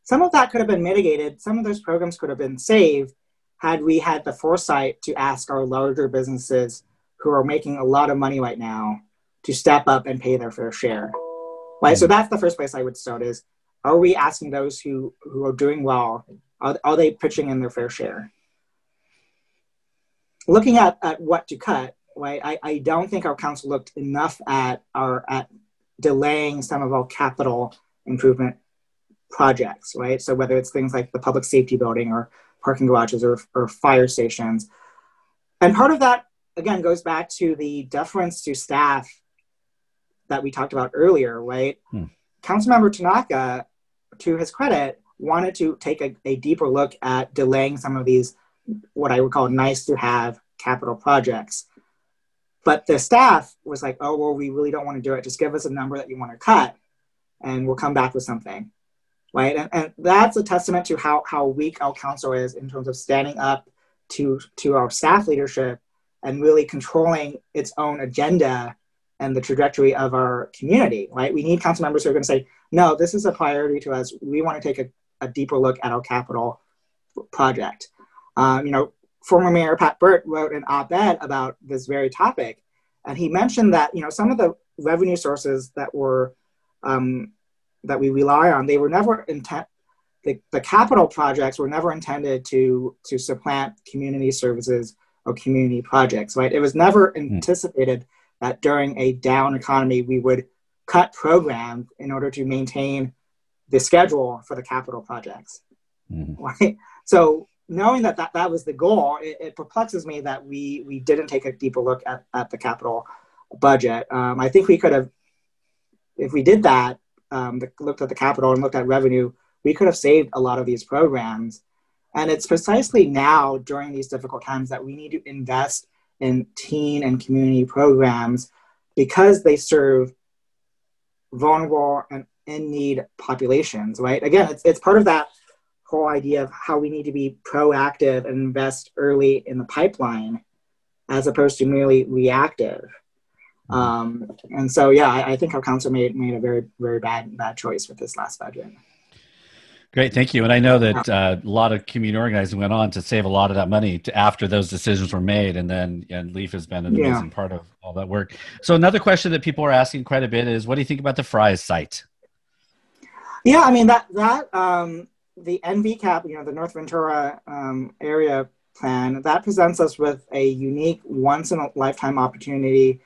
Some of that could have been mitigated, some of those programs could have been saved had we had the foresight to ask our larger businesses who are making a lot of money right now to step up and pay their fair share. Right. So hmm. that's the first place I would start is are we asking those who, who are doing well are, are they pitching in their fair share? Looking at, at what to cut, right? I, I don't think our council looked enough at our at delaying some of our capital improvement projects, right? So whether it's things like the public safety building or parking garages or, or fire stations. And part of that, again, goes back to the deference to staff that we talked about earlier, right? Hmm. Councilmember Tanaka, to his credit, wanted to take a, a deeper look at delaying some of these, what I would call nice to have capital projects. But the staff was like, oh, well, we really don't want to do it. Just give us a number that you want to cut and we'll come back with something. Right. And, and that's a testament to how, how weak our council is in terms of standing up to, to our staff leadership and really controlling its own agenda and the trajectory of our community, right? We need council members who are going to say, no, this is a priority to us. We want to take a, a deeper look at our capital project. Um, you know, former Mayor Pat Burt wrote an op-ed about this very topic, and he mentioned that you know some of the revenue sources that were um, that we rely on, they were never intent. The, the capital projects were never intended to to supplant community services or community projects, right? It was never hmm. anticipated that during a down economy we would cut programs in order to maintain the schedule for the capital projects. Mm-hmm. Right? So knowing that, that that was the goal, it, it, perplexes me that we we didn't take a deeper look at, at the capital budget. Um, I think we could have, if we did that, um, the, looked at the capital and looked at revenue, we could have saved a lot of these programs. And it's precisely now during these difficult times that we need to invest in teen and community programs because they serve vulnerable and in need populations, right? Again, it's, it's part of that whole idea of how we need to be proactive and invest early in the pipeline as opposed to merely reactive. Mm-hmm. Um, and so, yeah, I, I, think our council made, made a very, very bad, bad choice with this last budget. Great, thank you. And I know that uh, a lot of community organizing went on to save a lot of that money to after those decisions were made, and then and Leif has been an yeah. amazing part of all that work. So another question that people are asking quite a bit is, what do you think about the Fry's site? Yeah, I mean that that um, the NVCAP, you know, the North Ventura um, area plan, that presents us with a unique, once in a lifetime opportunity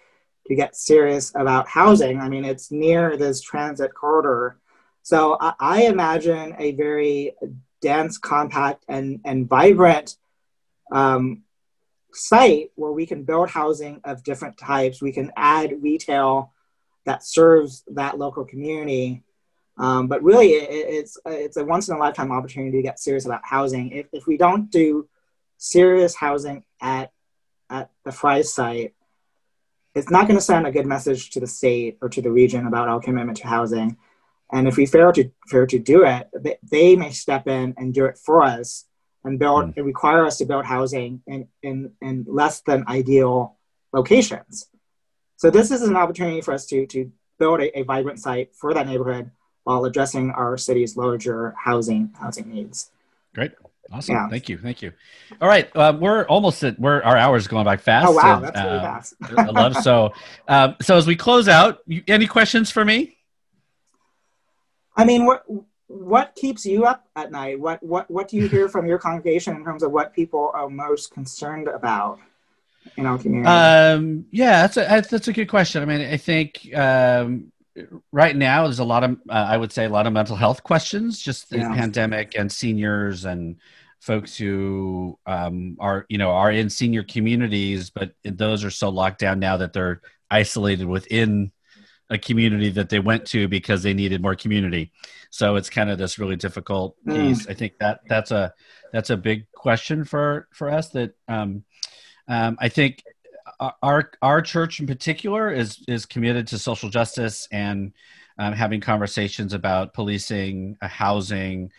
to get serious about housing. I mean, it's near this transit corridor so I, I imagine a very dense, compact, and, and vibrant um, site where we can build housing of different types. We can add retail that serves that local community. Um, but really, it, it's it's a once in a lifetime opportunity to get serious about housing. If, if we don't do serious housing at at the Fry's site, it's not going to send a good message to the state or to the region about our commitment to housing. And if we fail to fail to do it, they, they may step in and do it for us and build mm. and require us to build housing in, in, in less than ideal locations. So this is an opportunity for us to, to build a, a vibrant site for that neighborhood while addressing our city's larger housing housing needs. Great. Awesome. Yeah. Thank you. Thank you. All right. Uh, we're almost at, we're, our hours going by fast. Oh, wow. And, that's really uh, fast. I love so. Um, so as we close out, you, any questions for me? I mean, what, what keeps you up at night? What, what, what do you hear from your congregation in terms of what people are most concerned about? in our community? Um, yeah, that's a that's a good question. I mean, I think um, right now there's a lot of uh, I would say a lot of mental health questions, just the yeah. pandemic and seniors and folks who um, are you know are in senior communities, but those are so locked down now that they're isolated within a community that they went to because they needed more community. So it's kind of this really difficult mm. piece. Mm. I think that that's a that's a big question for for us that um, um, I think our our church in particular is is committed to social justice and um, having conversations about policing, uh, housing,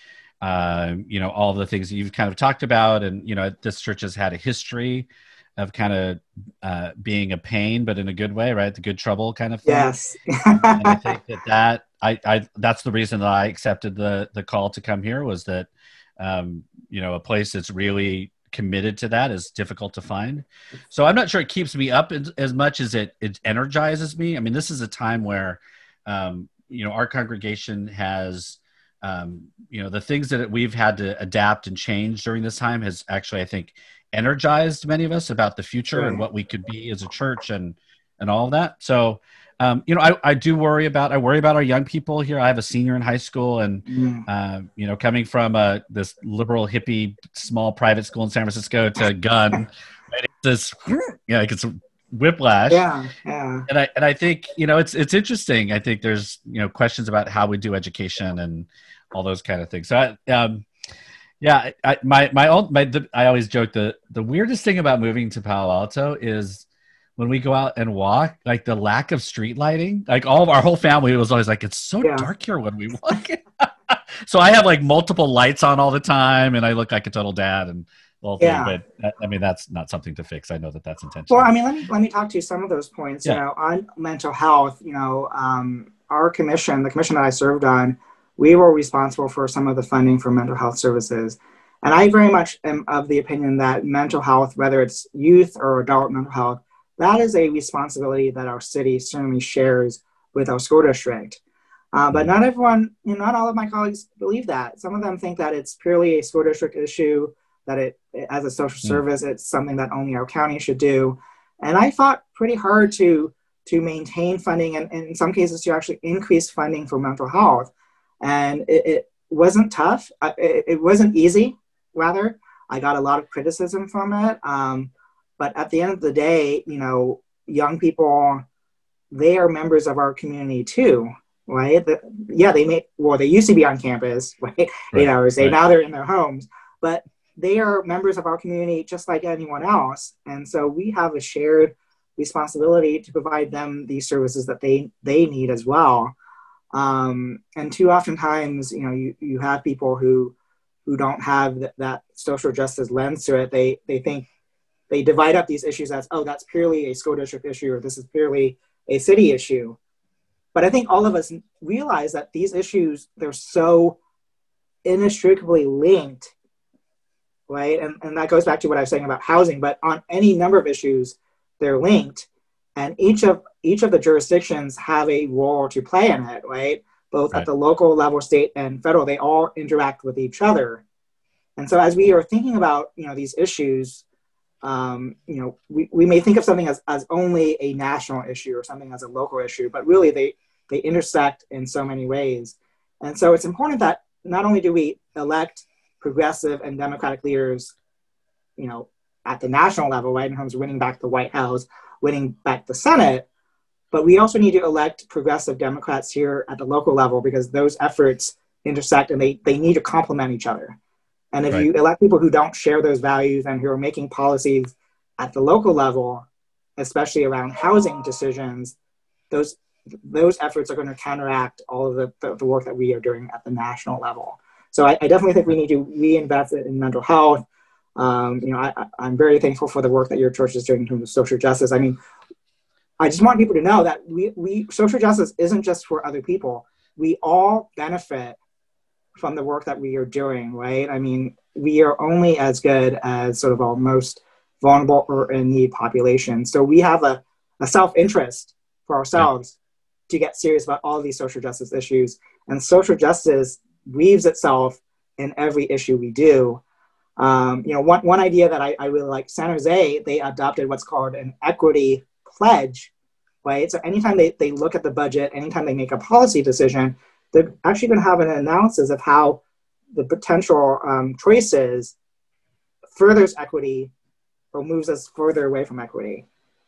uh, you know, all the things that you've kind of talked about. And you know, this church has had a history of kind of uh, being a pain, but in a good way, right? The good trouble kind of thing. Yes. and I think that that I, I that's the reason that I accepted the the call to come here was that um, you know a place that's really committed to that is difficult to find. So I'm not sure it keeps me up as, as much as it it energizes me. I mean, this is a time where um, you know our congregation has um, you know the things that we've had to adapt and change during this time has actually I think energized many of us about the future and what we could be as a church and and all of that. So um, you know, I, I do worry about I worry about our young people here. I have a senior in high school, and mm. uh, you know, coming from a this liberal hippie small private school in San Francisco to Gunn, right, it's this yeah, like it's whiplash. Yeah, yeah. And I and I think you know it's it's interesting. I think there's you know questions about how we do education and all those kind of things. So I, um, yeah, I, my my own my the, I always joke the the weirdest thing about moving to Palo Alto is when we go out and walk, like the lack of street lighting, like all of our whole family was always like, it's so yeah. dark here when we walk. so I have like multiple lights on all the time and I look like a total dad and well, yeah. but I mean, that's not something to fix. I know that that's intentional. Well, I mean, let me, let me talk to you some of those points, yeah. you know, on mental health, you know, um, our commission, the commission that I served on, we were responsible for some of the funding for mental health services. And I very much am of the opinion that mental health, whether it's youth or adult mental health, that is a responsibility that our city certainly shares with our school district. Uh, but not everyone, you know, not all of my colleagues believe that. Some of them think that it's purely a school district issue, that it, as a social mm. service, it's something that only our county should do. And I fought pretty hard to to maintain funding and, and in some cases to actually increase funding for mental health. And it, it wasn't tough. It, it, wasn't easy, rather. I got a lot of criticism from it. Um, but at the end of the day, you know, young people, they are members of our community too, right? The, yeah, they may, well, they used to be on campus, right? right Eight hours a day. Right. Now they're in their homes, but they are members of our community just like anyone else. And so we have a shared responsibility to provide them these services that they, they need as well. Um, and too often times, you know, you, you have people who, who don't have th- that social justice lens to it. They, they think they divide up these issues as, oh, that's purely a school district issue or this is purely a city issue. But I think all of us realize that these issues, they're so inextricably linked, right? And, and that goes back to what I was saying about housing, but on any number of issues, they're linked. And each of each of the jurisdictions have a role to play in it, right? Both right. at the local level, state, and federal, they all interact with each other. And so as we are thinking about, you know, these issues, um, you know, we, we may think of something as, as only a national issue or something as a local issue, but really they, they intersect in so many ways. And so it's important that not only do we elect progressive and democratic leaders, you know, at the national level, right, in terms of winning back the White House, winning back the Senate, But we also need to elect progressive Democrats here at the local level because those efforts intersect and they, they need to complement each other. And if right. you elect people who don't share those values and who are making policies at the local level, especially around housing decisions, those those efforts are going to counteract all of the, the, the work that we are doing at the national level. So I, I, definitely think we need to reinvest in mental health. Um, you know, I, I'm very thankful for the work that your church is doing in terms of social justice. I mean, I just want people to know that we, we social justice isn't just for other people. We all benefit from the work that we are doing, right? I mean, we are only as good as sort of our most vulnerable or in need population. So we have a, a self interest for ourselves yeah. to get serious about all these social justice issues. And social justice weaves itself in every issue we do. Um, you know, one, one idea that I, I really like, San Jose, they adopted what's called an equity pledge, right? So anytime they, they look at the budget, anytime they make a policy decision, they're actually going to have an analysis of how the potential um, choices furthers equity or moves us further away from equity,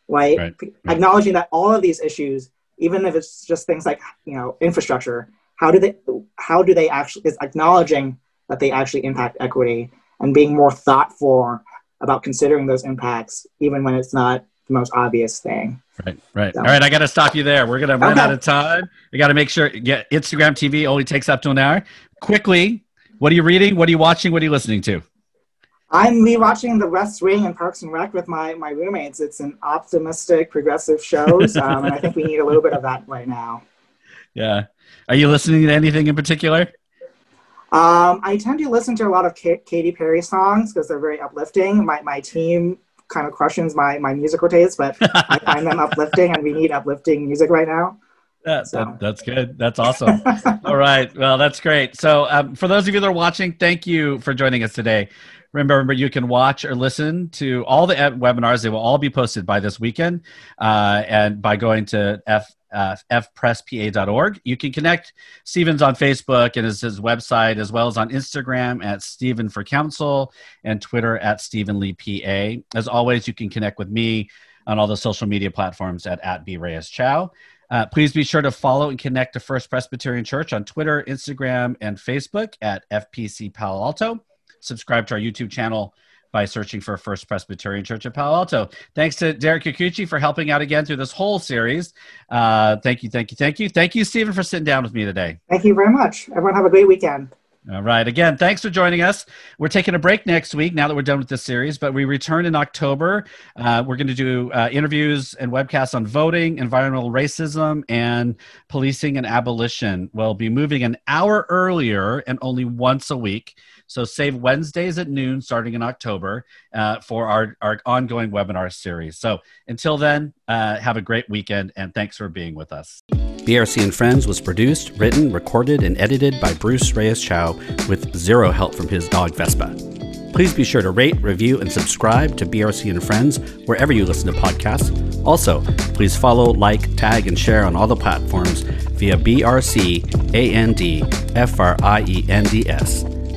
right? right? Acknowledging that all of these issues, even if it's just things like you know infrastructure, how do they how do they actually is acknowledging that they actually impact equity and being more thoughtful about considering those impacts, even when it's not most obvious thing. Right, right. So. All right, I got to stop you there. We're going to run okay. out of time. We got to make sure get Instagram TV only takes up to an hour. Quickly, what are you reading? What are you watching? What are you listening to? I'm rewatching The West Wing and Parks and Rec with my my roommates. It's an optimistic, progressive shows, um, and I think we need a little bit of that right now. Yeah. Are you listening to anything in particular? Um, I tend to listen to a lot of K- Katy Perry songs because they're very uplifting. My my team kind of questions my my musical taste, but I find them uplifting, and we need uplifting music right now. Yeah, so. that, that's good. That's awesome. All right. Well, that's great. So, um, for those of you that are watching, thank you for joining us today. Remember, you can watch or listen to all the webinars. They will all be posted by this weekend uh, and by going to F, uh, fpresspa.org. You can connect Stevens on Facebook and his, his website, as well as on Instagram at Stephen for Council and Twitter at Stephen Lee PA. As always, you can connect with me on all the social media platforms at, at B. Reyes Chow. Uh, please be sure to follow and connect to First Presbyterian Church on Twitter, Instagram, and Facebook at FPC Palo Alto subscribe to our YouTube channel by searching for First Presbyterian Church of Palo Alto. Thanks to Derek Kikuchi for helping out again through this whole series. Uh, thank you, thank you, thank you. Thank you, Stephen, for sitting down with me today. Thank you very much. Everyone have a great weekend. All right. Again, thanks for joining us. We're taking a break next week now that we're done with this series, but we return in October. Uh, we're going to do uh, interviews and webcasts on voting, environmental racism, and policing and abolition. We'll be moving an hour earlier and only once a week. So save Wednesdays at noon starting in October uh, for our, our ongoing webinar series. So until then, uh, have a great weekend and thanks for being with us. BRC and Friends was produced, written, recorded, and edited by Bruce Reyes Chow with zero help from his dog Vespa. Please be sure to rate, review, and subscribe to BRC and Friends wherever you listen to podcasts. Also, please follow, like, tag, and share on all the platforms via BRC AND FRIENDS.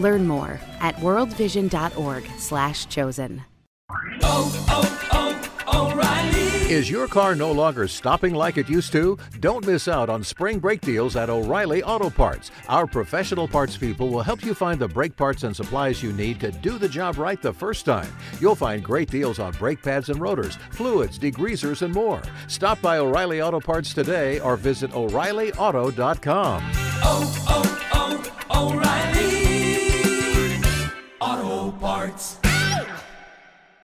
Learn more at worldvision.org/chosen. Oh, oh, oh, O'Reilly. Is your car no longer stopping like it used to? Don't miss out on spring brake deals at O'Reilly Auto Parts. Our professional parts people will help you find the brake parts and supplies you need to do the job right the first time. You'll find great deals on brake pads and rotors, fluids, degreasers, and more. Stop by O'Reilly Auto Parts today or visit O'ReillyAuto.com. Oh, oh, oh, O'Reilly! Auto Parts.